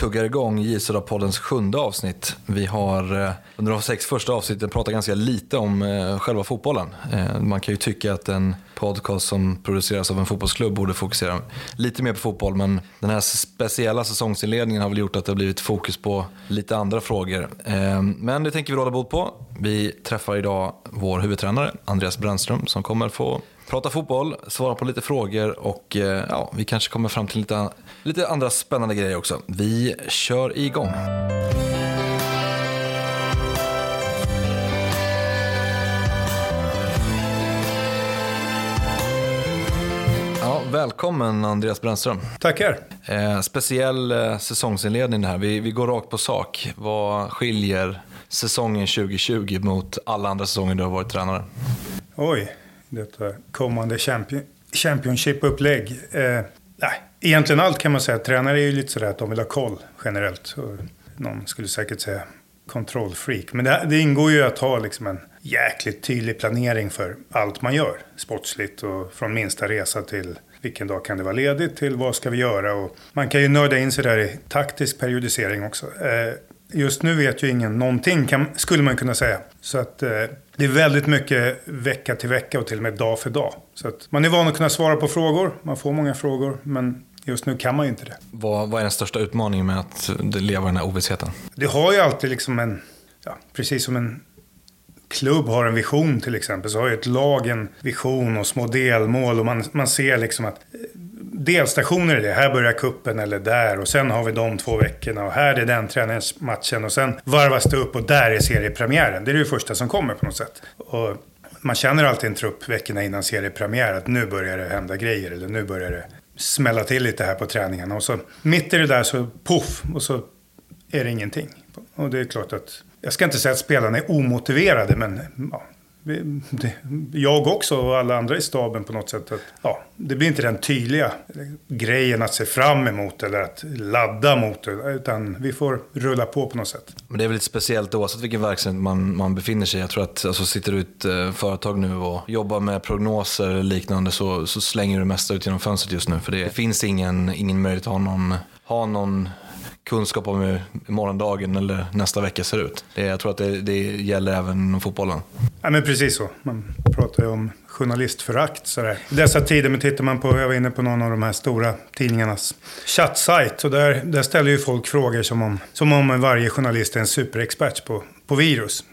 Tuggar igång J-Södra poddens sjunde avsnitt. Vi har eh, under de sex första avsnitten pratat ganska lite om eh, själva fotbollen. Eh, man kan ju tycka att en podcast som produceras av en fotbollsklubb borde fokusera lite mer på fotboll men den här speciella säsongsinledningen har väl gjort att det har blivit fokus på lite andra frågor. Men det tänker vi råda bot på. Vi träffar idag vår huvudtränare Andreas Brännström som kommer få prata fotboll, svara på lite frågor och eh, ja, vi kanske kommer fram till lite, lite andra spännande grejer också. Vi kör igång. Ja, välkommen Andreas Brännström. Tackar. Eh, speciell eh, säsongsinledning här. Vi, vi går rakt på sak. Vad skiljer säsongen 2020 mot alla andra säsonger du har varit tränare? Oj, detta kommande champion, Championship-upplägg. Eh, nej, egentligen allt kan man säga. Tränare är ju lite sådär att de vill ha koll generellt. någon skulle säkert säga kontrollfreak. Men det, det, ingår ju att ha liksom en jäkligt tydlig planering för allt man gör. Sportsligt och från minsta resa till vilken dag kan det vara ledigt till vad ska vi göra. Och man kan ju nörda in sig där i taktisk periodisering också. Eh, just nu vet ju ingen någonting kan, skulle man kunna säga. Så att eh, det är väldigt mycket vecka till vecka och till och med dag för dag. Så att man är van att kunna svara på frågor. Man får många frågor. Men just nu kan man ju inte det. Vad, vad är den största utmaningen med att leva i den här ovissheten? Det har ju alltid liksom en... Ja, precis som en klubb har en vision till exempel. Så har ju ett lag en vision och små delmål. Och man, man ser liksom att eh, delstationer är det. Här börjar kuppen eller där och sen har vi de två veckorna och här är den träningsmatchen och sen varvas det upp och där är seriepremiären. Det är det första som kommer på något sätt. Och man känner alltid en trupp veckorna innan seriepremiär att nu börjar det hända grejer eller nu börjar det smälla till lite här på träningarna. Och så mitt i det där så poff och så är det ingenting. Och det är klart att jag ska inte säga att spelarna är omotiverade men ja, jag också och alla andra i staben på något sätt. Att, ja, det blir inte den tydliga grejen att se fram emot eller att ladda mot. Utan vi får rulla på på något sätt. Men det är väl lite speciellt oavsett vilken verksamhet man, man befinner sig i. Jag tror att alltså, sitter du i ett eh, företag nu och jobbar med prognoser eller liknande så, så slänger du det mesta ut genom fönstret just nu. För det, det finns ingen, ingen möjlighet att ha någon, ha någon kunskap om hur morgondagen eller nästa vecka ser ut. Det, jag tror att det, det gäller även inom fotbollen. Ja, men precis så. Man pratar ju om journalistförakt. Sådär. I dessa tider, men tittar man på, jag var inne på någon av de här stora tidningarnas chattsajt. Och där, där ställer ju folk frågor som om, som om varje journalist är en superexpert på, på virus.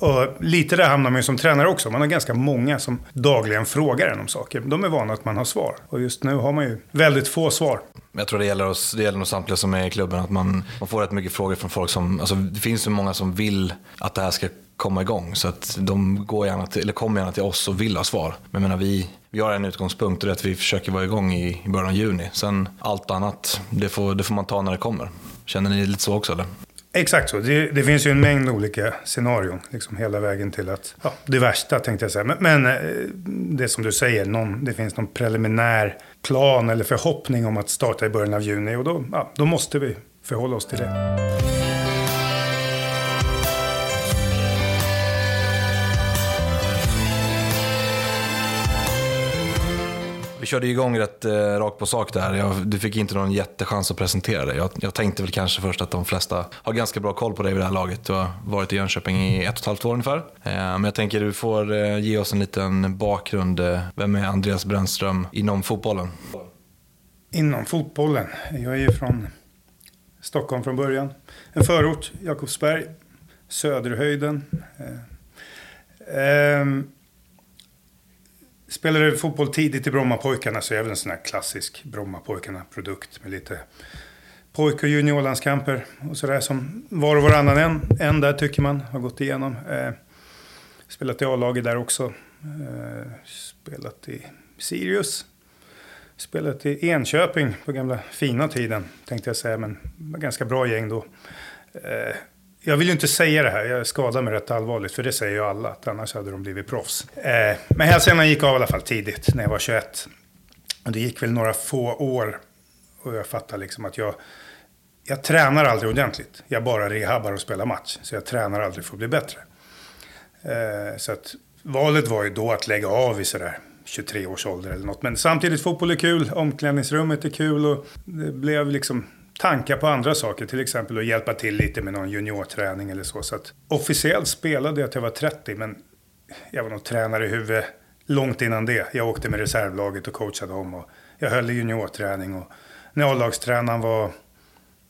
Och lite där hamnar man ju som tränare också. Man har ganska många som dagligen frågar en om saker. De är vana att man har svar. Och just nu har man ju väldigt få svar. Jag tror det gäller oss, det gäller nog samtliga som är i klubben. Att man, man får rätt mycket frågor från folk som, alltså det finns ju många som vill att det här ska komma igång. Så att de går gärna till, eller kommer gärna till oss och vill ha svar. Men jag menar, vi, vi har en utgångspunkt och det är att vi försöker vara igång i, början av juni. Sen allt annat, det får, det får man ta när det kommer. Känner ni lite så också eller? Exakt så. Det, det, finns ju en mängd olika scenarion. Liksom hela vägen till att, ja, det värsta tänkte jag säga. Men, men eh, det som du säger, någon, det finns någon preliminär plan eller förhoppning om att starta i början av juni. Och då, ja, då måste vi förhålla oss till det. Körde igång rätt eh, rakt på sak där. Jag, du fick inte någon jättechans att presentera dig. Jag, jag, tänkte väl kanske först att de flesta har ganska bra koll på dig vid det här laget. Du har varit i Jönköping i ett och ett halvt år ungefär. Eh, men jag tänker du får eh, ge oss en liten bakgrund. Eh, vem är Andreas Brännström inom fotbollen? Inom fotbollen? Jag är ju från Stockholm från början. En förort, Jakobsberg, Söderhöjden. Eh, ehm, Spelade fotboll tidigt i Brommapojkarna så är jag väl en sån här klassisk Brommapojkarna-produkt med lite pojk och juniorlandskamper och sådär som var och varannan en, en där tycker man har gått igenom. Eh, spelat i A-laget där också. Eh, spelat i Sirius. Spelat i Enköping på gamla fina tiden tänkte jag säga, men ganska bra gäng då. Eh, jag vill ju inte säga det här, jag skadar mig rätt allvarligt, för det säger ju alla, att annars hade de blivit proffs. Eh, men hälsenan gick av i alla fall tidigt, när jag var 21. Och det gick väl några få år, och jag fattar liksom att jag... Jag tränar aldrig ordentligt. Jag bara rehabbar och spelar match. Så jag tränar aldrig för att bli bättre. Eh, så att valet var ju då att lägga av i sådär 23 års ålder eller något. Men samtidigt, fotboll är kul, omklädningsrummet är kul och det blev liksom tankar på andra saker. Till exempel att hjälpa till lite med någon juniorträning eller så. så att officiellt spelade jag till jag var 30, men jag var nog tränare i huvudet långt innan det. Jag åkte med reservlaget och coachade dem. Och jag höll i juniorträning. Och när A-lagstränaren var,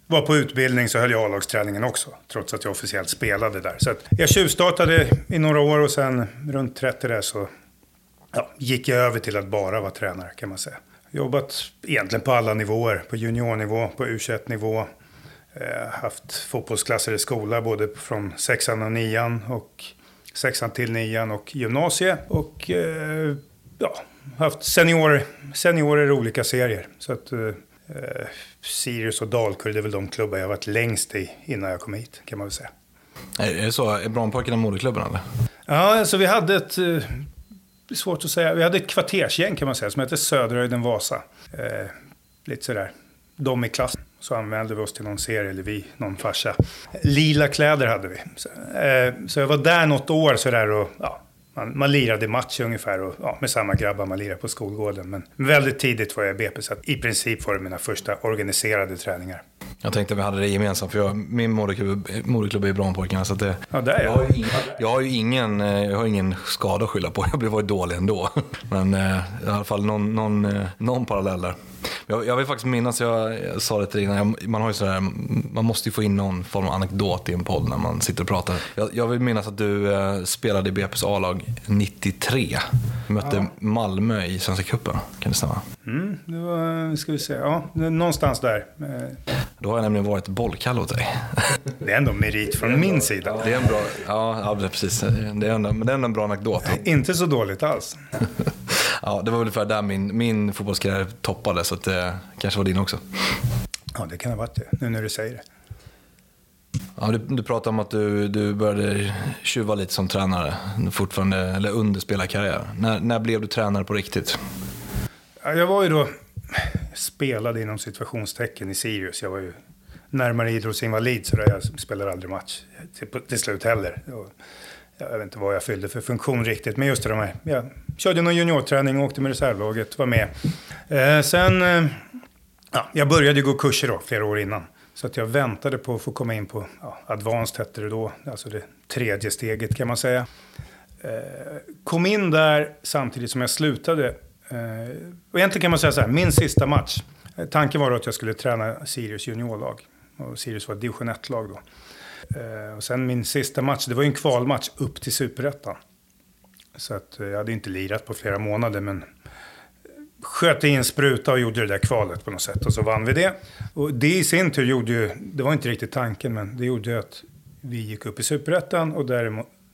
var på utbildning så höll jag A-lagsträningen också. Trots att jag officiellt spelade där. Så jag tjuvstartade i några år och sen runt 30 där så ja, gick jag över till att bara vara tränare kan man säga. Jobbat egentligen på alla nivåer. På juniornivå, på U21-nivå. Eh, haft fotbollsklasser i skola både från sexan och nian och sexan till nian och gymnasie. Och eh, ja, haft senior, seniorer i olika serier. Så att eh, Sirius och Dalkurd är väl de klubbar jag varit längst i innan jag kom hit kan man väl säga. Är det så? Är Branpojkarna moderklubben eller? Ja, alltså vi hade ett... Det är svårt att säga. Vi hade ett kvartersgäng kan man säga som hette Söderhöjden Vasa. Eh, lite sådär, de i klassen. Så anmälde vi oss till någon serie, eller vi, någon farsa. Lila kläder hade vi. Så, eh, så jag var där något år sådär och ja, man, man lirade match ungefär och, ja, med samma grabbar man lirade på skolgården. Men väldigt tidigt var jag i BP så att i princip var det mina första organiserade träningar. Jag tänkte att vi hade det gemensamt för jag, min moderklubb, moderklubb är Branpojkarna. Så det, ja, jag, har ju ingen, jag har ju ingen, eh, jag har ingen skada att skylla på. Jag blev varit dålig ändå. Men eh, i alla fall någon, någon, eh, någon parallell där. Jag, jag vill faktiskt minnas, jag, jag sa det till dig innan, man har ju sådär, man måste ju få in någon form av anekdot i en podd när man sitter och pratar. Jag, jag vill minnas att du eh, spelade i BP's A-lag 93. Mötte ja. Malmö i Svenska Cupen, kan det stämma? Mm, det var, ska vi se, ja, någonstans där. Då har jag nämligen varit bollkalle åt dig. Det är ändå merit från min sida. Det är en bra, ja, ja precis. Det är ändå, men det är ändå en bra anekdot. Inte så dåligt alls. ja, det var ungefär där min, min fotbollskarriär toppade, så det kanske var din också. Ja, det kan ha varit det, nu när du säger det. Ja, du, du pratade om att du, du började tjuva lite som tränare, fortfarande, eller under spelarkarriär. När, när blev du tränare på riktigt? Ja, jag var ju då, spelade inom situationstecken i Sirius. Jag var ju närmare idrottsinvalid så jag spelade aldrig match till, till slut heller. Jag vet inte vad jag fyllde för funktion riktigt, men just det de här. Jag körde någon juniorträning, åkte med reservlaget, var med. Eh, sen, eh, ja, jag började gå kurser då, flera år innan. Så att jag väntade på att få komma in på, ja, advanced hette det då, alltså det tredje steget kan man säga. Eh, kom in där samtidigt som jag slutade. Eh, och egentligen kan man säga så här, min sista match. Eh, tanken var då att jag skulle träna Sirius juniorlag. Och Sirius var division 1-lag då. Eh, och sen min sista match, det var ju en kvalmatch upp till superettan. Så att eh, jag hade inte lirat på flera månader, men eh, sköt in spruta och gjorde det där kvalet på något sätt. Och så vann vi det. Och det i sin tur gjorde ju, det var inte riktigt tanken, men det gjorde ju att vi gick upp i superettan och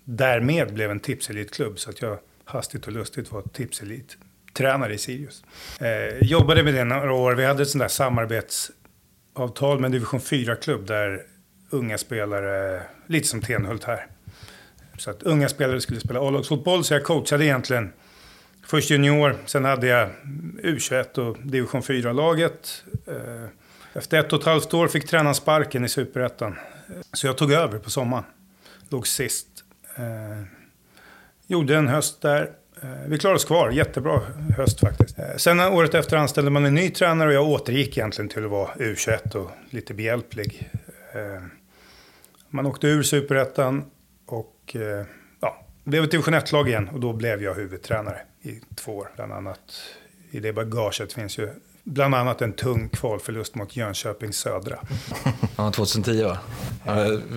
därmed blev en tipselitklubb. Så att jag hastigt och lustigt var Tipselit tränare i Sirius. Eh, jobbade med det några år. Vi hade ett sånt där samarbetsavtal med en division 4-klubb där unga spelare, lite som Tenhult här. Så att unga spelare skulle spela A-lagsfotboll, så jag coachade egentligen först junior, sen hade jag U21 och division 4-laget. Eh, efter ett och ett halvt år fick tränaren sparken i Superettan. Eh, så jag tog över på sommaren. Låg sist. Eh, gjorde en höst där. Eh, vi klarade oss kvar, jättebra höst faktiskt. Eh, sen året efter anställde man en ny tränare och jag återgick egentligen till att vara U21 och lite behjälplig. Eh, man åkte ur superettan och ja, blev ett division 1-lag igen och då blev jag huvudtränare i två år. Bland annat i det bagaget finns ju Bland annat en tung kvalförlust mot Jönköping Södra. Ja, 2010 va?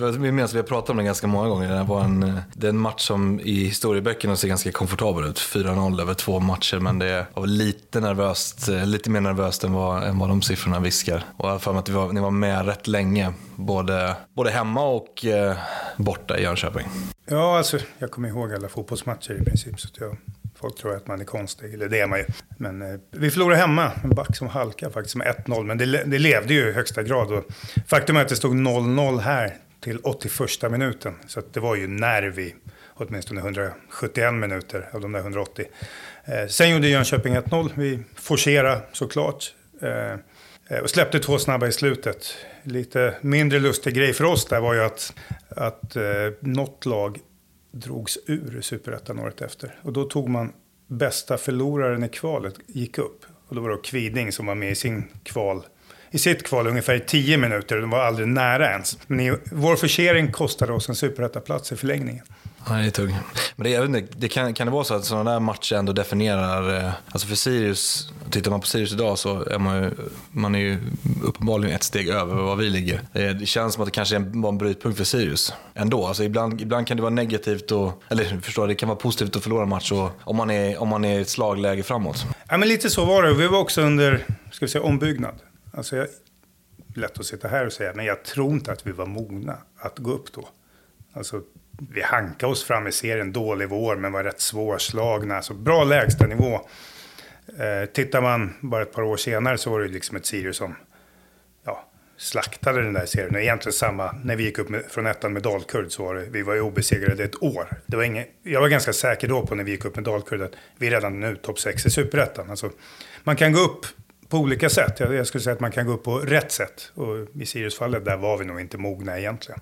Jag minns att vi har pratat om det ganska många gånger. Det var en, det är en match som i historieböckerna ser ganska komfortabel ut. 4-0 över två matcher, men det var lite nervöst. Lite mer nervöst än vad, än vad de siffrorna viskar. Och jag har för mig att var, ni var med rätt länge, både, både hemma och eh, borta i Jönköping. Ja, alltså jag kommer ihåg alla fotbollsmatcher i princip. Så jag Folk tror att man är konstig, eller det är man ju. Men eh, vi förlorade hemma, en back som halkade faktiskt med 1-0. Men det, det, levde ju i högsta grad. Och faktum är att det stod 0-0 här till 81 minuten. Så det var ju nerv i åtminstone 171 minuter av de där 180. Eh, sen gjorde Jönköping 1-0. Vi forcerade såklart. Eh, eh, och släppte två snabba i slutet. Lite mindre lustig grej för oss där var ju att, att eh, något lag drogs ur Superettan året efter. Och då tog man bästa förloraren i kvalet, gick upp. Och då var det Kviding som var med i sin kval i sitt kval ungefär 10 minuter. De var aldrig nära ens. Men i, vår försening kostade oss en superettaplats i förlängningen. Ja, det är tungt. Men det, jag vet inte, det kan, kan det vara så att sådana där matcher ändå definierar... Eh, alltså för Sirius, tittar man på Sirius idag så är man ju, man är ju uppenbarligen ett steg över vad vi ligger. Det, det känns som att det kanske var en brytpunkt för Sirius ändå. Alltså ibland, ibland kan det vara negativt, och, eller förstår det kan vara positivt att förlora en match och, om, man är, om man är i ett slagläge framåt. Ja, men lite så var det. Vi var också under ska vi säga, ombyggnad. Alltså jag, lätt att sitta här och säga, men jag tror inte att vi var mogna att gå upp då. Alltså, vi hankade oss fram i serien, dålig vår, men var rätt svårslagna. Alltså, bra lägstanivå. Eh, tittar man bara ett par år senare så var det liksom ett Sirius som ja, slaktade den där serien. Och egentligen samma, när vi gick upp med, från ettan med Dalkurd så var det, vi var ju obesegrade ett år. Det var ingen, jag var ganska säker då på när vi gick upp med Dalkurd att vi är redan nu topp 6 i superettan. Alltså, man kan gå upp på olika sätt. Jag, jag skulle säga att man kan gå upp på rätt sätt. Och i Sirius-fallet, där var vi nog inte mogna egentligen.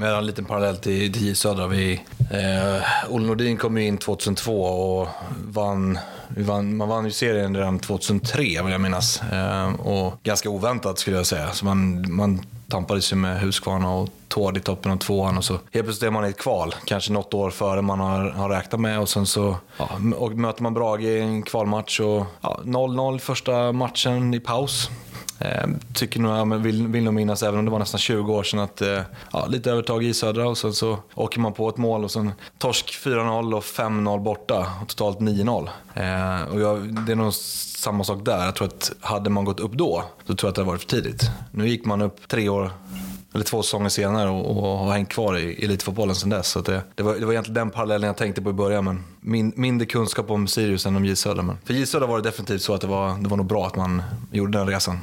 Jag har en liten parallell till, J Södra. Vi, eh, Olle Nordin kom ju in 2002 och vann, vann, man vann ju serien redan 2003 vill jag minnas. Eh, och ganska oväntat skulle jag säga. Så man, man tampades ju med Husqvarna och Tord i toppen av tvåan och så helt plötsligt är man i ett kval. Kanske något år före man har, har räknat med och sen så ja, och möter man Brage i en kvalmatch och 0-0 ja, första matchen i paus. Ehm, tycker nog, vill, vill nog minnas, även om det var nästan 20 år sedan, att eh, ja, lite övertag i Södra och sen så åker man på ett mål och sen torsk 4-0 och 5-0 borta och totalt 9-0. Eh, och jag, det är nog samma sak där. Jag tror att hade man gått upp då, så tror jag att det hade varit för tidigt. Nu gick man upp tre år eller två säsonger senare och, och har hängt kvar i elitfotbollen sedan dess. Så det, det, var, det var egentligen den parallellen jag tänkte på i början. Men min, mindre kunskap om Sirius än om J Södra. Men för J Södra var det definitivt så att det var, det var nog bra att man gjorde den resan.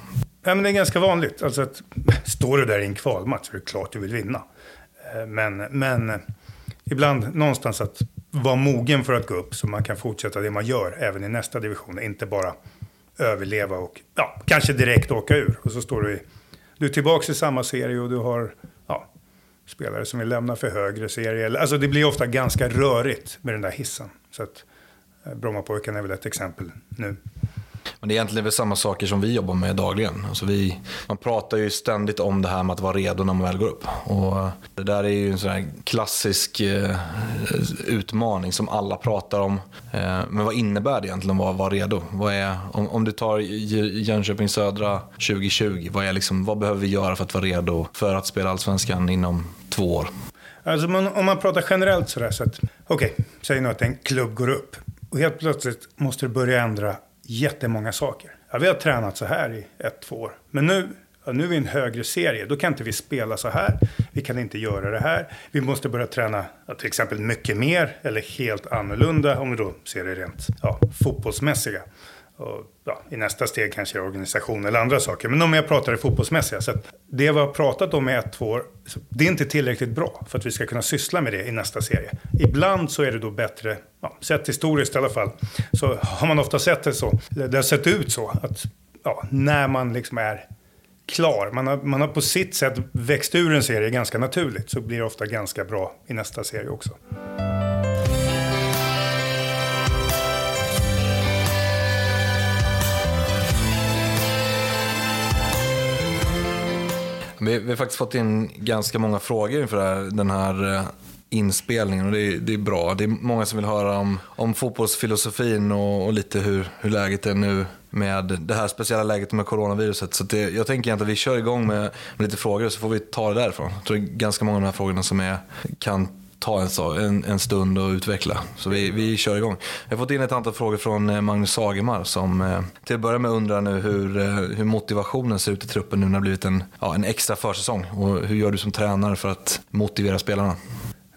Ja, men det är ganska vanligt. Alltså att, står du där i en kvalmatch så är det klart du vill vinna. Eh, men, men eh, ibland någonstans att vara mogen för att gå upp så man kan fortsätta det man gör även i nästa division. Inte bara överleva och ja, kanske direkt åka ur. Och så står du i, du är tillbaka i samma serie och du har ja, spelare som vill lämna för högre serie. Alltså det blir ofta ganska rörigt med den där hissen. Så att eh, Brommapojkarna är väl ett exempel nu. Men det är egentligen väl samma saker som vi jobbar med dagligen. Alltså vi, man pratar ju ständigt om det här med att vara redo när man väl går upp. Och det där är ju en sån här klassisk eh, utmaning som alla pratar om. Eh, men vad innebär det egentligen att vara redo? Vad är, om, om du tar Jönköping Södra 2020, vad, är liksom, vad behöver vi göra för att vara redo för att spela Allsvenskan inom två år? Alltså man, om man pratar generellt sådär så att, okej, okay, säg nu att en klubb går upp. Och helt plötsligt måste du börja ändra jättemånga saker. Ja, vi har tränat så här i ett, två år. Men nu, ja, nu är vi en högre serie. Då kan inte vi spela så här. Vi kan inte göra det här. Vi måste börja träna ja, till exempel mycket mer eller helt annorlunda om vi då ser det rent ja, fotbollsmässiga. Och, ja, I nästa steg kanske organisation eller andra saker. Men om jag pratar det fotbollsmässiga. Så det vi har pratat om i ett, två år, det är inte tillräckligt bra för att vi ska kunna syssla med det i nästa serie. Ibland så är det då bättre, ja, sett historiskt i alla fall, så har man ofta sett det så. Det har sett ut så att ja, när man liksom är klar, man har, man har på sitt sätt växt ur en serie ganska naturligt, så blir det ofta ganska bra i nästa serie också. Vi, vi har faktiskt fått in ganska många frågor inför den här eh, inspelningen och det är, det är bra. Det är många som vill höra om, om fotbollsfilosofin och, och lite hur, hur läget är nu med det här speciella läget med coronaviruset. Så det, jag tänker egentligen att vi kör igång med, med lite frågor så får vi ta det därifrån. Jag tror det är ganska många av de här frågorna som är, kan ta en, en, en stund och utveckla. Så vi, vi kör igång. Jag har fått in ett antal frågor från eh, Magnus Sagemar som eh, till att börja med undrar nu hur, eh, hur motivationen ser ut i truppen nu när det blivit en, ja, en extra försäsong. Och hur gör du som tränare för att motivera spelarna?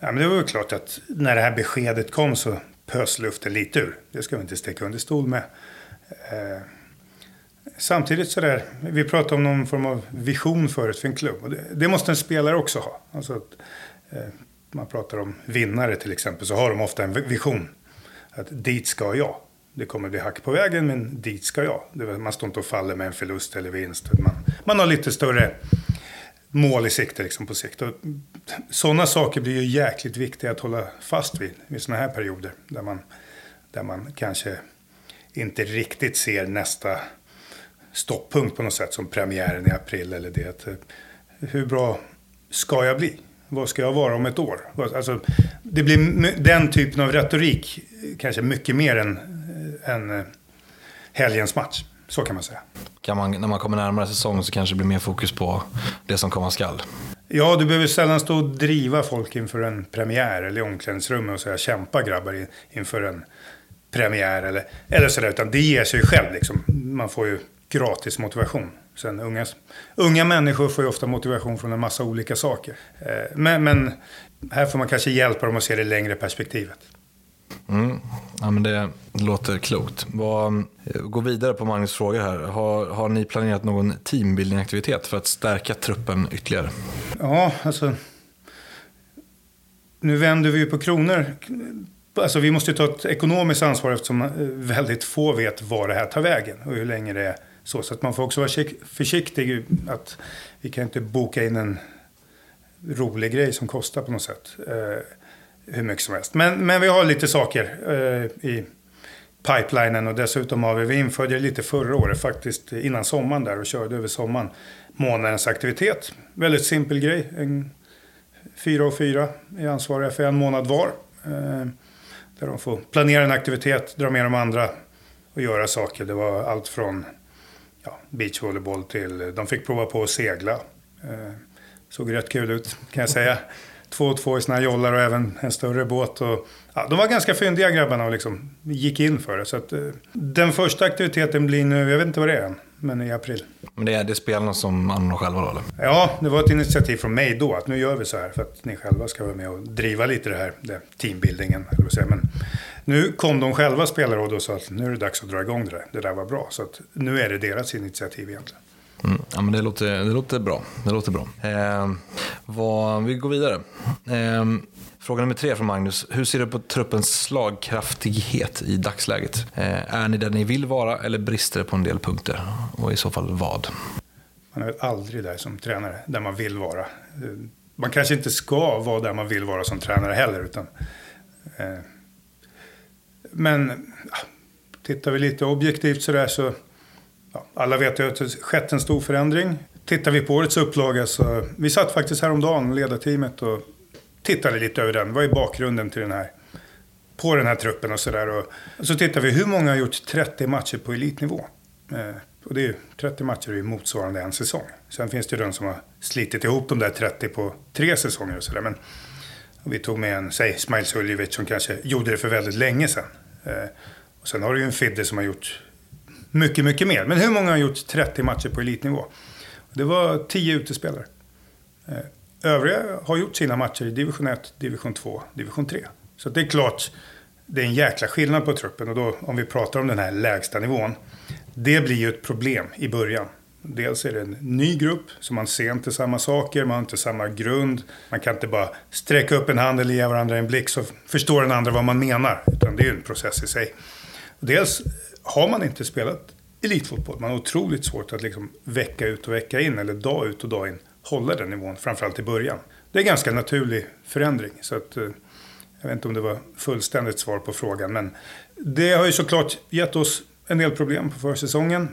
Ja, men det var ju klart att när det här beskedet kom så pös luften lite ur. Det ska vi inte sticka under stol med. Eh, samtidigt så där, vi pratade om någon form av vision förut för en klubb. Och det, det måste en spelare också ha. Alltså att, eh, man pratar om vinnare till exempel, så har de ofta en vision. Att dit ska jag. Det kommer bli hack på vägen, men dit ska jag. Man står inte och faller med en förlust eller vinst. Man, man har lite större mål i sikte liksom på sikt. Och sådana saker blir ju jäkligt viktiga att hålla fast vid i sådana här perioder. Där man, där man kanske inte riktigt ser nästa stopppunkt på något sätt som premiären i april eller det. Eh, hur bra ska jag bli? Vad ska jag vara om ett år? Alltså, det blir den typen av retorik kanske mycket mer än, än helgens match. Så kan man säga. Kan man, när man kommer närmare säsong så kanske det blir mer fokus på det som komma skall? Ja, du behöver sällan stå och driva folk inför en premiär eller i omklädningsrummet och säga kämpa grabbar inför en premiär eller, eller sådär. Utan det ger sig själv liksom. Man får ju gratis motivation. Sen unga, unga människor får ju ofta motivation från en massa olika saker. Eh, men, men här får man kanske hjälpa dem att se det längre perspektivet. Mm. Ja, men det låter klokt. Vad, gå vidare på Magnus fråga här. Har, har ni planerat någon teambuilding-aktivitet för att stärka truppen ytterligare? Ja, alltså. Nu vänder vi ju på kronor. Alltså vi måste ju ta ett ekonomiskt ansvar eftersom väldigt få vet var det här tar vägen och hur länge det är så. Så att man får också vara försiktig. Att vi kan inte boka in en rolig grej som kostar på något sätt. Eh, hur mycket som helst. Men, men vi har lite saker eh, i pipelinen och dessutom har vi, vi införde lite förra året faktiskt innan sommaren där och körde över sommaren månadens aktivitet. Väldigt simpel grej. En, fyra och fyra är ansvariga för en månad var. Eh, där de får planera en aktivitet, dra med de andra och göra saker. Det var allt från beachvolleyboll till de fick prova på att segla. Eh, såg rätt kul ut kan jag säga två och två i sina jollar och även en större båt. Och, ja, de var ganska fyndiga grabbarna och liksom gick in för det. Så att, eh, den första aktiviteten blir nu, jag vet inte vad det är än, men i april. Men det är, det är spelarna som anordnar själva då eller? Ja, det var ett initiativ från mig då att nu gör vi så här för att ni själva ska vara med och driva lite det här, det, teambuildingen. Men nu kom de själva spelare och sa att nu är det dags att dra igång det där. Det där var bra. Så att nu är det deras initiativ egentligen. Mm, ja, men det, låter, det låter bra. Det låter bra. Eh, vad, vi går vidare. Eh, fråga nummer tre från Magnus. Hur ser du på truppens slagkraftighet i dagsläget? Eh, är ni där ni vill vara eller brister det på en del punkter? Och i så fall vad? Man är väl aldrig där som tränare, där man vill vara. Man kanske inte ska vara där man vill vara som tränare heller. Utan, eh, men tittar vi lite objektivt sådär så ja, alla vet ju att det skett en stor förändring. Tittar vi på årets upplaga så, vi satt faktiskt häromdagen, ledarteamet, och tittade lite över den. Vad är bakgrunden till den här, på den här truppen och sådär. Och, så tittar vi, hur många har gjort 30 matcher på elitnivå? Eh, och det är ju, 30 matcher är ju motsvarande en säsong. Sen finns det ju de som har slitit ihop de där 30 på tre säsonger och sådär. Men vi tog med en, säg Smail Suljevic som kanske gjorde det för väldigt länge sedan. Eh, och sen har du ju en Fidde som har gjort mycket, mycket mer. Men hur många har gjort 30 matcher på elitnivå? Det var 10 utespelare. Eh, övriga har gjort sina matcher i division 1, division 2, division 3. Så det är klart, det är en jäkla skillnad på truppen. Och då, om vi pratar om den här lägsta nivån. Det blir ju ett problem i början. Dels är det en ny grupp, så man ser inte samma saker, man har inte samma grund. Man kan inte bara sträcka upp en hand eller ge varandra en blick så förstår den andra vad man menar. Utan det är ju en process i sig. Dels har man inte spelat elitfotboll, man har otroligt svårt att liksom vecka ut och vecka in, eller dag ut och dag in, hålla den nivån, framförallt i början. Det är en ganska naturlig förändring. Så att, eh, jag vet inte om det var fullständigt svar på frågan, men det har ju såklart gett oss en del problem på försäsongen.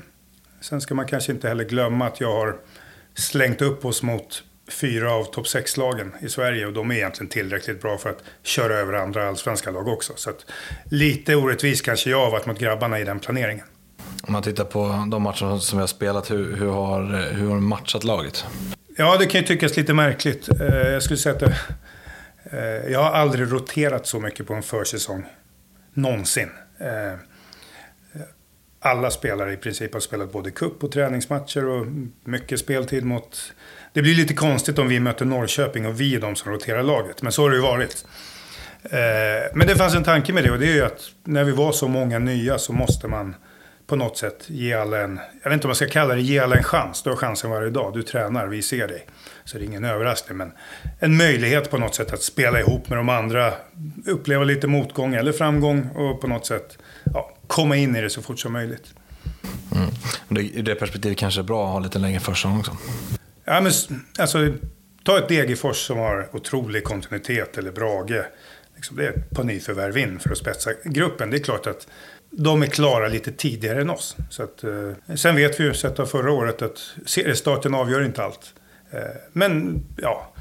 Sen ska man kanske inte heller glömma att jag har slängt upp oss mot fyra av topp sex lagen i Sverige och de är egentligen tillräckligt bra för att köra över andra allsvenska lag också. Så lite orättvis kanske jag har varit mot grabbarna i den planeringen. Om man tittar på de matcher som vi har spelat, hur, hur, har, hur har matchat laget? Ja, det kan ju tyckas lite märkligt. Eh, jag skulle säga att det, eh, jag har aldrig roterat så mycket på en försäsong. Någonsin. Alla spelare i princip har spelat både cup och träningsmatcher och mycket speltid mot det blir lite konstigt om vi möter Norrköping och vi är de som roterar laget. Men så har det ju varit. Eh, men det fanns en tanke med det och det är ju att när vi var så många nya så måste man på något sätt ge alla en, jag vet inte om man ska kalla det ge alla en chans. Du har chansen varje dag, du tränar, vi ser dig. Så det är ingen överraskning men en möjlighet på något sätt att spela ihop med de andra. Uppleva lite motgång eller framgång och på något sätt ja, komma in i det så fort som möjligt. Mm. I det perspektivet kanske är bra att ha lite längre försäsong också. Ja, men, alltså, ta ett Degerfors som har otrolig kontinuitet, eller Brage. Liksom. Det är ett par nyförvärv in för att spetsa gruppen. Det är klart att de är klara lite tidigare än oss. Så att, eh, sen vet vi ju, sett av förra året, att seriestarten avgör inte allt. Eh, men ja,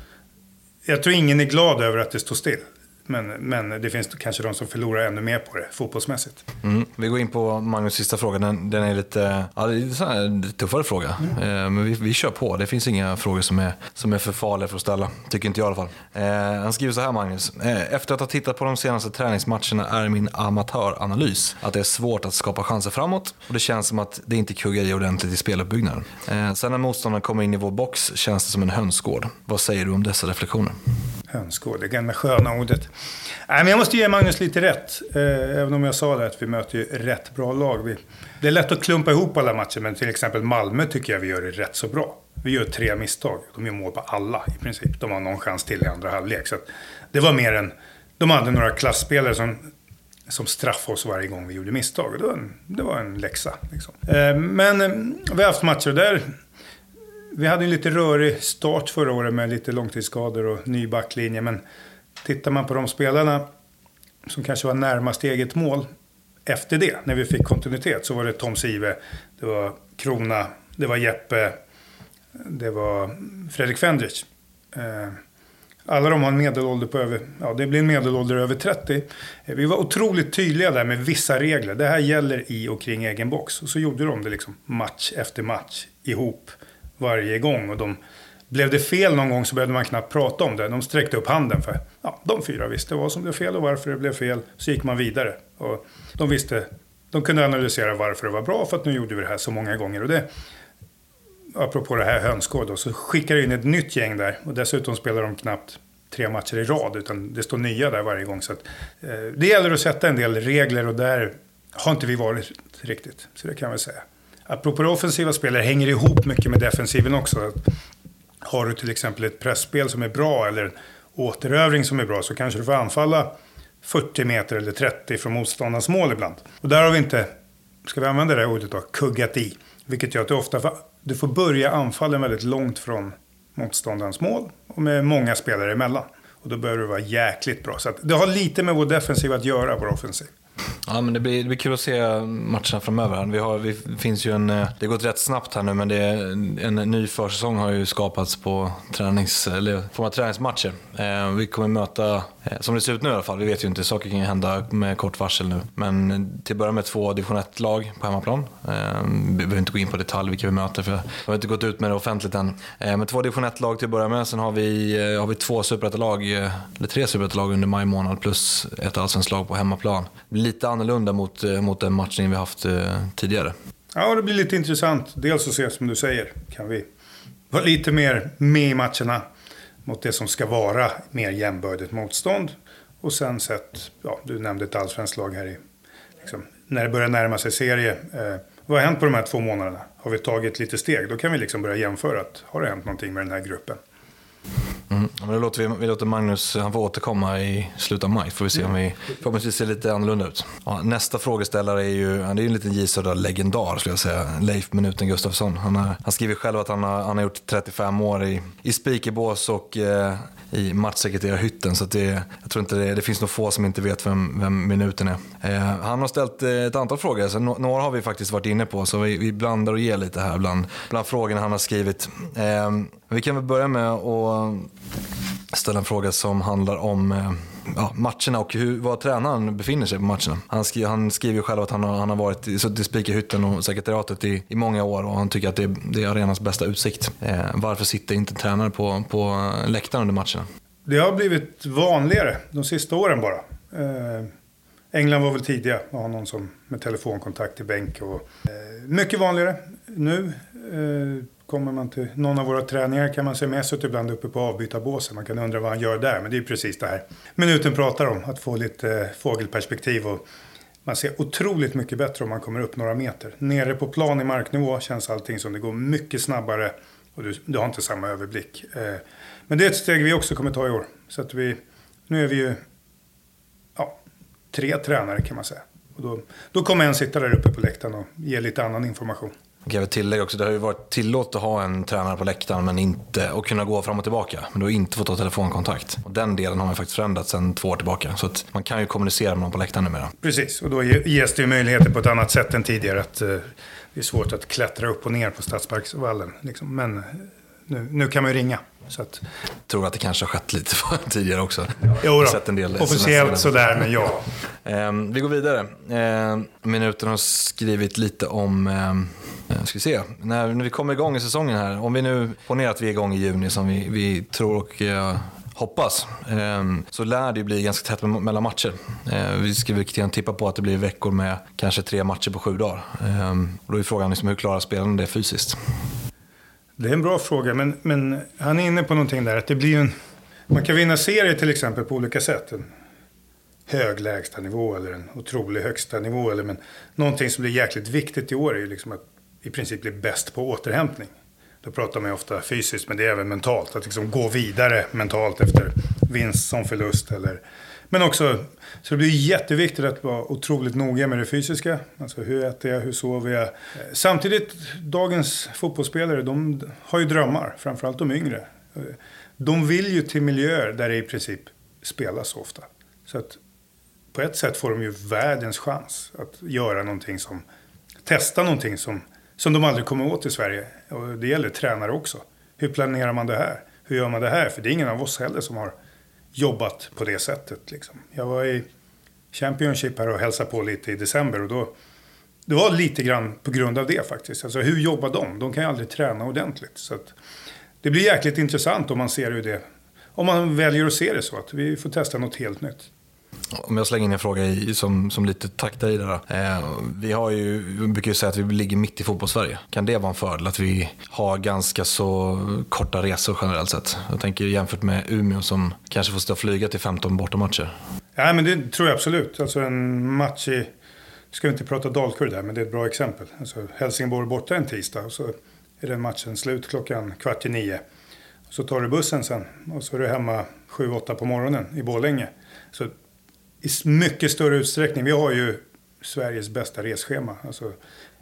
jag tror ingen är glad över att det står still. Men, men det finns kanske de som förlorar ännu mer på det fotbollsmässigt. Mm. Vi går in på Magnus sista fråga. Den, den är lite, ja, det är en tuffare fråga. Mm. Eh, men vi, vi kör på. Det finns inga frågor som är, som är för farliga för att ställa. Tycker inte jag i alla fall. Eh, han skriver så här Magnus. Eh, efter att ha tittat på de senaste träningsmatcherna är min amatöranalys att det är svårt att skapa chanser framåt. Och det känns som att det inte kuggar i ordentligt i speluppbyggnaden. Eh, sen när motståndaren kommer in i vår box känns det som en hönsgård. Vad säger du om dessa reflektioner? Hönsgård, det gamla sköna ordet. Nej, men jag måste ge Magnus lite rätt. Eh, även om jag sa det att vi möter ju rätt bra lag. Vi, det är lätt att klumpa ihop alla matcher, men till exempel Malmö tycker jag vi gör det rätt så bra. Vi gör tre misstag. De gör mål på alla i princip. De har någon chans till i andra halvlek. Så det var mer än... De hade några klassspelare som, som straffade oss varje gång vi gjorde misstag. Det var en, det var en läxa. Liksom. Eh, men eh, vi har haft matcher där vi hade en lite rörig start förra året med lite långtidsskador och ny backlinje. Men tittar man på de spelarna som kanske var närmast eget mål efter det, när vi fick kontinuitet, så var det Tom Sive, det var Krona, det var Jeppe, det var Fredrik Fendrich. Eh, alla de har en medelålder på över, ja det blir en medelålder över 30. Eh, vi var otroligt tydliga där med vissa regler. Det här gäller i och kring egen box. Och så gjorde de det liksom match efter match ihop varje gång. Och de, blev det fel någon gång så behövde man knappt prata om det. De sträckte upp handen för ja, de fyra visste vad som blev fel och varför det blev fel. Så gick man vidare. Och de visste, de kunde analysera varför det var bra för att nu gjorde vi det här så många gånger. Och det, apropå det här hönsgård så skickar in ett nytt gäng där. Och dessutom spelar de knappt tre matcher i rad utan det står nya där varje gång. Så att, eh, det gäller att sätta en del regler och där har inte vi varit riktigt. Så det kan vi säga. Apropå det offensiva spelare hänger ihop mycket med defensiven också. Har du till exempel ett pressspel som är bra eller en återövring som är bra så kanske du får anfalla 40 meter eller 30 från motståndarens mål ibland. Och där har vi inte, ska vi använda det ordet då, kuggat i. Vilket gör att du ofta du får börja anfallen väldigt långt från motståndarens mål och med många spelare emellan. Och då behöver du vara jäkligt bra. Så det har lite med vår defensiv att göra, vår offensiv. Ja, men det blir, det blir kul att se matcherna framöver. Vi har, vi finns ju en, eh, det har gått rätt snabbt här nu, men det är, en ny försäsong har ju skapats på tränings, eller form av träningsmatcher. Eh, vi kommer möta, eh, som det ser ut nu i alla fall, vi vet ju inte, saker kan ju hända med kort varsel nu. Men till att börja med två division 1-lag på hemmaplan. Eh, vi behöver inte gå in på detalj vilka vi möter, för vi har inte gått ut med det offentligt än. Eh, men två division 1-lag till att börja med, sen har vi, eh, har vi två superettalag, eller tre superettalag under maj månad, plus ett allsvenskt lag på hemmaplan. Lite annorlunda mot, eh, mot den matchning vi haft eh, tidigare. Ja, det blir lite intressant. Dels att se, som du säger, kan vi vara lite mer med i matcherna mot det som ska vara mer jämbördigt motstånd. Och sen sett, ja, du nämnde ett allsvenskt lag här i, liksom, när det börjar närma sig serie. Eh, vad har hänt på de här två månaderna? Har vi tagit lite steg? Då kan vi liksom börja jämföra. Att, har det hänt någonting med den här gruppen? Mm. Men då låter vi, vi låter Magnus han får återkomma i slutet av maj. Får vi se om vi förhoppningsvis ser lite annorlunda ut. Ja, nästa frågeställare är ju, han är ju en liten J legendar skulle jag säga. Leif Minuten Gustafsson. Han, har, han skriver själv att han har, han har gjort 35 år i, i speakerbås och eh, i matchsekreterarhytten. Så det, jag tror inte det, det finns nog få som inte vet vem, vem minuten är. Eh, han har ställt eh, ett antal frågor, så no, några har vi faktiskt varit inne på. Så vi, vi blandar och ger lite här bland, bland frågorna han har skrivit. Eh, vi kan väl börja med att ställa en fråga som handlar om eh, ja, matcherna och hur, var tränaren befinner sig på matcherna. Han, skri, han skriver ju själv att han har, han har varit suttit i speakerhytten och sekretariatet i, i många år och han tycker att det, är, det är arenans bästa utsikt. Eh, varför sitter inte tränare på, på eh, läktaren under matcherna? Det har blivit vanligare de sista åren bara. Eh, England var väl tidiga att ha någon som med telefonkontakt i bänk. Och, eh, mycket vanligare nu. Eh, Kommer man till någon av våra träningar kan man se Mesut ibland uppe på avbytarbåsen. Man kan undra vad han gör där, men det är precis det här minuten pratar om. Att få lite eh, fågelperspektiv och man ser otroligt mycket bättre om man kommer upp några meter. Nere på plan i marknivå känns allting som det går mycket snabbare och du, du har inte samma överblick. Eh, men det är ett steg vi också kommer ta i år. Så att vi, nu är vi ju ja, tre tränare kan man säga. Och då, då kommer en sitta där uppe på läktaren och ge lite annan information. Jag kan väl tillägga också, det har ju varit tillåtet att ha en tränare på läktaren men inte, och kunna gå fram och tillbaka. Men du har inte fått ta telefonkontakt. Och den delen har man faktiskt förändrat sedan två år tillbaka. Så att man kan ju kommunicera med någon på läktaren numera. Precis, och då ges det ju möjligheter på ett annat sätt än tidigare. Att, uh, det är svårt att klättra upp och ner på Stadsparksvallen. Liksom. Men nu, nu kan man ju ringa. Så att... Jag tror att det kanske har skett lite tidigare också. Jo. Sett en del officiellt sådär, men ja. Eh, vi går vidare. Eh, minuten har skrivit lite om, eh, Eh, ska vi se, när, när vi kommer igång i säsongen här. Om vi nu ponerar att vi är igång i juni som vi, vi tror och eh, hoppas, ehm, så lär det ju bli ganska tätt mellan matcher. Ehm, vi skulle tippa på att det blir veckor med kanske tre matcher på sju dagar. Ehm, och då är frågan liksom, hur klarar spelarna det fysiskt? Det är en bra fråga, men, men han är inne på någonting där. Att det blir en, man kan vinna serier till exempel på olika sätt. En hög lägsta nivå eller en otrolig högsta nivå. Eller, men någonting som blir jäkligt viktigt i år är ju liksom att i princip bli bäst på återhämtning. Då pratar man ju ofta fysiskt, men det är även mentalt. Att liksom gå vidare mentalt efter vinst som förlust. Eller, men också, så det blir jätteviktigt att vara otroligt noga med det fysiska. Alltså hur äter jag, hur sover jag? Samtidigt, dagens fotbollsspelare, de har ju drömmar. Framförallt de yngre. De vill ju till miljöer där det i princip spelas ofta. Så att på ett sätt får de ju världens chans att göra någonting som, testa någonting som som de aldrig kommer åt i Sverige. Och det gäller tränare också. Hur planerar man det här? Hur gör man det här? För det är ingen av oss heller som har jobbat på det sättet. Liksom. Jag var i Championship här och hälsade på lite i december. Och då, det var lite grann på grund av det faktiskt. Alltså hur jobbar de? De kan ju aldrig träna ordentligt. Så det blir jäkligt intressant om man ser hur det... Om man väljer att se det så att vi får testa något helt nytt. Om jag slänger in en fråga i, som, som lite taktar i det där. Eh, vi, har ju, vi brukar ju säga att vi ligger mitt i fotbollssverige. Kan det vara en fördel att vi har ganska så korta resor generellt sett? Jag tänker jämfört med Umeå som kanske får stå och flyga till 15 bortamatcher. Ja, men det tror jag absolut. Alltså en match i... Ska vi inte prata Dalkurd där, men det är ett bra exempel. Alltså Helsingborg borta en tisdag och så är den matchen slut klockan kvart i nio. Så tar du bussen sen och så är du hemma sju, åtta på morgonen i Borlänge. Så i mycket större utsträckning. Vi har ju Sveriges bästa resschema. Alltså,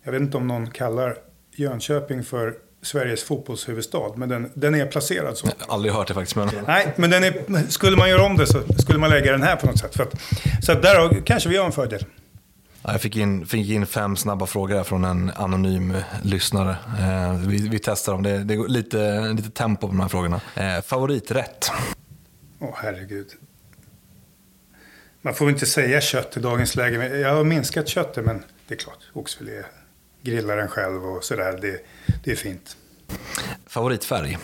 jag vet inte om någon kallar Jönköping för Sveriges fotbollshuvudstad, men den, den är placerad så. Jag har aldrig hört det faktiskt. Men... Nej, men den är, skulle man göra om det så skulle man lägga den här på något sätt. Att, så att där kanske vi har en fördel. Jag fick in, fick in fem snabba frågor från en anonym lyssnare. Eh, vi, vi testar dem. Det, det är lite, lite tempo på de här frågorna. Eh, favoriträtt? Åh oh, herregud. Man får inte säga kött i dagens läge. Jag har minskat köttet men det är klart, oxfilé, grillar den själv och sådär. Det, det är fint. Favoritfärg?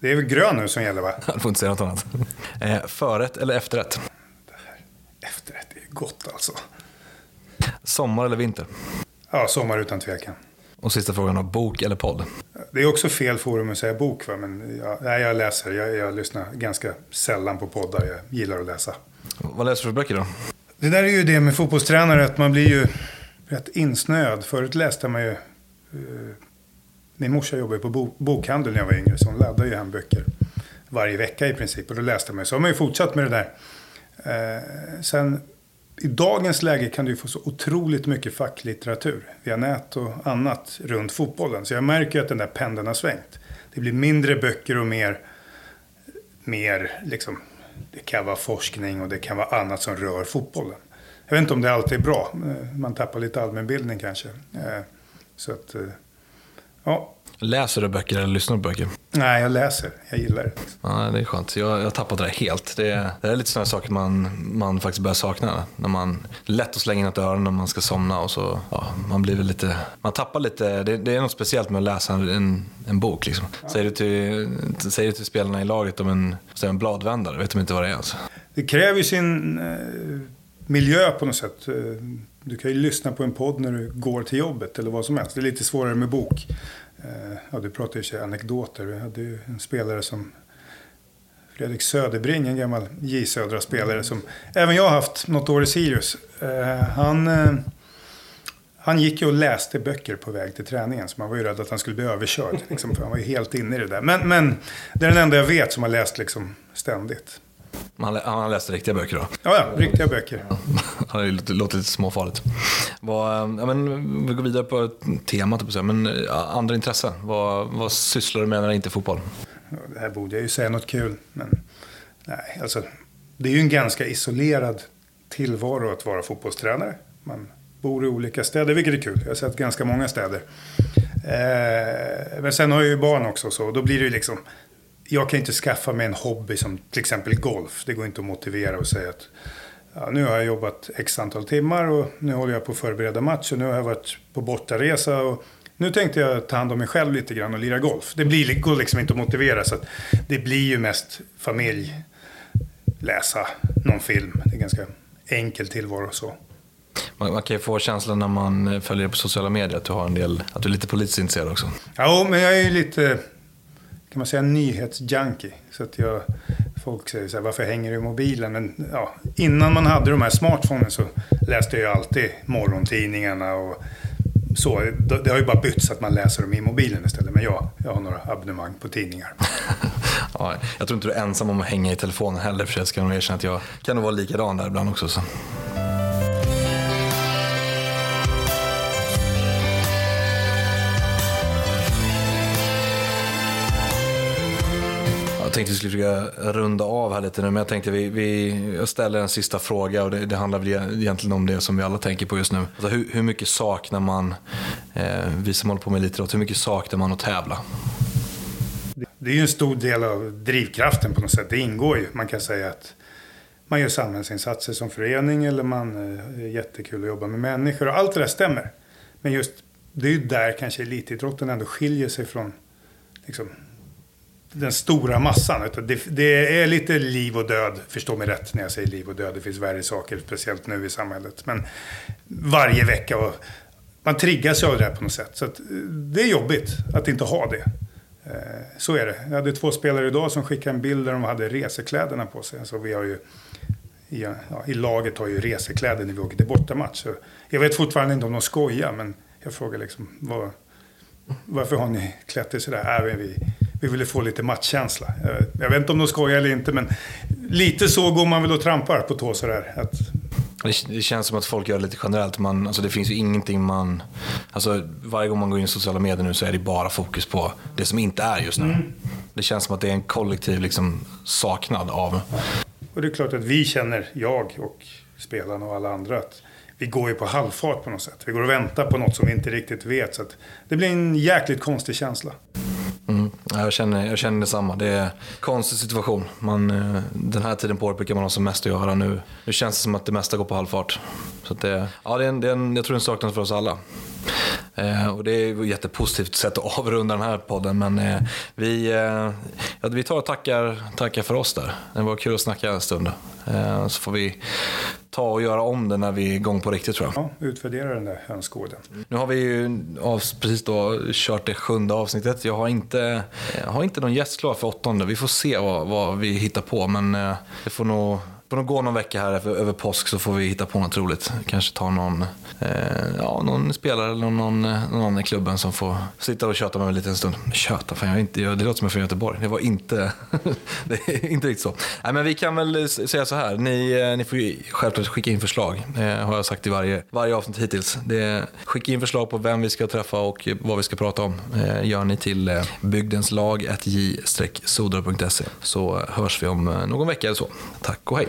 Det är väl grön nu som gäller va? Du får inte säga något annat. Eh, förrätt eller efterrätt? Efterrätt är gott alltså. Sommar eller vinter? Ja, sommar utan tvekan. Och sista frågan då, bok eller podd? Det är också fel forum att säga bok va, men jag, nej, jag läser. Jag, jag lyssnar ganska sällan på poddar. Jag gillar att läsa. Vad läser du för böcker då? Det där är ju det med fotbollstränare, att man blir ju rätt insnöad. Förut läste man ju... Eh, min morsa jobbade på bo bokhandel när jag var yngre, så hon laddade ju hem böcker varje vecka i princip. Och då läste man ju. Så har man ju fortsatt med det där. Eh, sen i dagens läge kan du ju få så otroligt mycket facklitteratur via nät och annat runt fotbollen. Så jag märker ju att den där pendeln har svängt. Det blir mindre böcker och mer, mer liksom det kan vara forskning och det kan vara annat som rör fotbollen. Jag vet inte om det alltid är bra. Eh, man tappar lite allmänbildning kanske. Eh, så att, eh, ja. Läser du böcker eller lyssnar du på böcker? Nej, jag läser. Jag gillar det. Ja, det är skönt. Jag har tappat det där helt. Det är, det är lite sådana saker man, man faktiskt börjar sakna. När man, det är lätt att slänga in ett öron när man ska somna och så, ja, man blir väl lite, man tappar lite, det, det är något speciellt med att läsa en, en bok liksom. Ja. Säger, du till, säger du till spelarna i laget om en, en bladvändare, vet de inte vad det är ens. Det kräver ju sin eh, miljö på något sätt. Eh, du kan ju lyssna på en podd när du går till jobbet eller vad som helst. Det är lite svårare med bok. Eh, ja, du pratar ju anekdoter. Vi hade ju en spelare som Fredrik Söderbring, en gammal J Södra-spelare som även jag har haft något år i Sirius. Eh, han, eh, han gick ju och läste böcker på väg till träningen så man var ju rädd att han skulle bli överkörd. Liksom, för han var ju helt inne i det där. Men, men det är den enda jag vet som har läst liksom ständigt. Han, han läste riktiga böcker då? Ja, ja riktiga böcker. Ja, det låter lite småfarligt. Vad, ja, men, vi går vidare på temat, men andra intressen. Vad, vad sysslar du med när det inte är fotboll? Det här borde jag ju säga något kul, men nej, alltså. Det är ju en ganska isolerad tillvaro att vara fotbollstränare. Man bor i olika städer, vilket är kul. Jag har sett ganska många städer. Eh, men sen har jag ju barn också, så då blir det ju liksom... Jag kan inte skaffa mig en hobby som till exempel golf. Det går inte att motivera och säga att ja, nu har jag jobbat x antal timmar och nu håller jag på att förbereda match och nu har jag varit på bortaresa och nu tänkte jag ta hand om mig själv lite grann och lira golf. Det blir, går liksom inte att motivera så att det blir ju mest familj, läsa någon film. Det är ganska enkel tillvaro så. Man, man, kan ju få känslan när man följer på sociala medier att du, har en del, att du är lite politiskt intresserad också. Ja, men jag är ju lite, kan man säga, nyhetsjunkie. Så att jag, folk säger så här, varför hänger du i mobilen? Men ja, innan man hade de här smartphonen så läste jag alltid morgontidningarna och så. Det har ju bara bytt så att man läser dem i mobilen istället. Men jag, jag har några abonnemang på tidningar. ja, jag tror inte du är ensam om att hänga i telefonen heller. För jag ska nog erkänna att jag kan nog vara likadan där ibland också. Så. Tänkte vi skulle försöka runda av här lite nu, men jag tänkte vi, vi jag ställer en sista fråga och det, det handlar väl e- egentligen om det som vi alla tänker på just nu. Alltså hur, hur mycket saknar man, eh, vi som håller på med elitidrott, hur mycket saknar man att tävla? Det är ju en stor del av drivkraften på något sätt. Det ingår ju. Man kan säga att man gör samhällsinsatser som förening eller man eh, är jättekul att jobba med människor och allt det där stämmer. Men just det är ju där kanske elitidrotten ändå skiljer sig från liksom, den stora massan. Det, det, är lite liv och död, förstå mig rätt när jag säger liv och död. Det finns värre saker, speciellt nu i samhället. Men varje vecka, och man triggas av det här på något sätt. Så det är jobbigt att inte ha det. Eh, så är det. Jag hade två spelare idag som skickade en bild där de hade resekläderna på sig. Alltså vi har ju, i, ja, i laget har ju resekläder när vi åker till bortamatch. Så jag vet fortfarande inte om de skojar, men jag frågar liksom var, varför har ni klätt er sådär? Äh, vi, vi ville få lite matchkänsla. Jag vet inte om de skojar eller inte, men lite så går man väl och trampar på tå sådär. Att... Det, känns som att folk gör det lite generellt. Man, alltså det finns ju ingenting man... Alltså varje gång man går in i sociala medier nu så är det bara fokus på det som inte är just nu. Mm. Det känns som att det är en kollektiv liksom, saknad av... Och det är klart att vi känner, jag och spelarna och alla andra, att vi går ju på halvfart på något sätt. Vi går och väntar på något som vi inte riktigt vet. Så det blir en jäkligt konstig känsla. Jag, känner, jag känner detsamma. Det är en konstig situation. Man, eh, den här tiden på året brukar man ha som mest att göra. Nu, nu känns det som att det mesta går på halvfart. Så det, ja, det är en, det är en, jag tror det är en saknad för oss alla. Eh, och det är ett jättepositivt sätt att avrunda den här podden. Men eh, vi, eh, ja, vi tar och tackar, tackar för oss där. Det var kul att snacka en stund. Eh, så får vi ta och göra om det när vi är igång på riktigt tror jag. Ja, utvärdera den där hönsgården. Nu har vi ju precis då kört det sjunde avsnittet. Jag har inte, jag har inte någon gäst klar för åttonde. Vi får se vad, vad vi hittar på. Men eh, det får nog får nog gå någon vecka här över, över påsk så får vi hitta på något roligt. Kanske ta någon, eh, ja, någon spelare eller någon, någon eh, annan i klubben som får sitta och köta med mig en liten stund. Köta? Fan, jag inte, det låter som jag är från Göteborg. Det var inte, det är inte riktigt så. Nej, men vi kan väl säga så här. Ni, eh, ni får ju självklart skicka in förslag. Eh, har jag sagt i varje, varje avsnitt hittills. Det, skicka in förslag på vem vi ska träffa och eh, vad vi ska prata om. Eh, gör ni till eh, bygdenslag.j-sodra.se så eh, hörs vi om eh, någon vecka eller så. Tack och hej.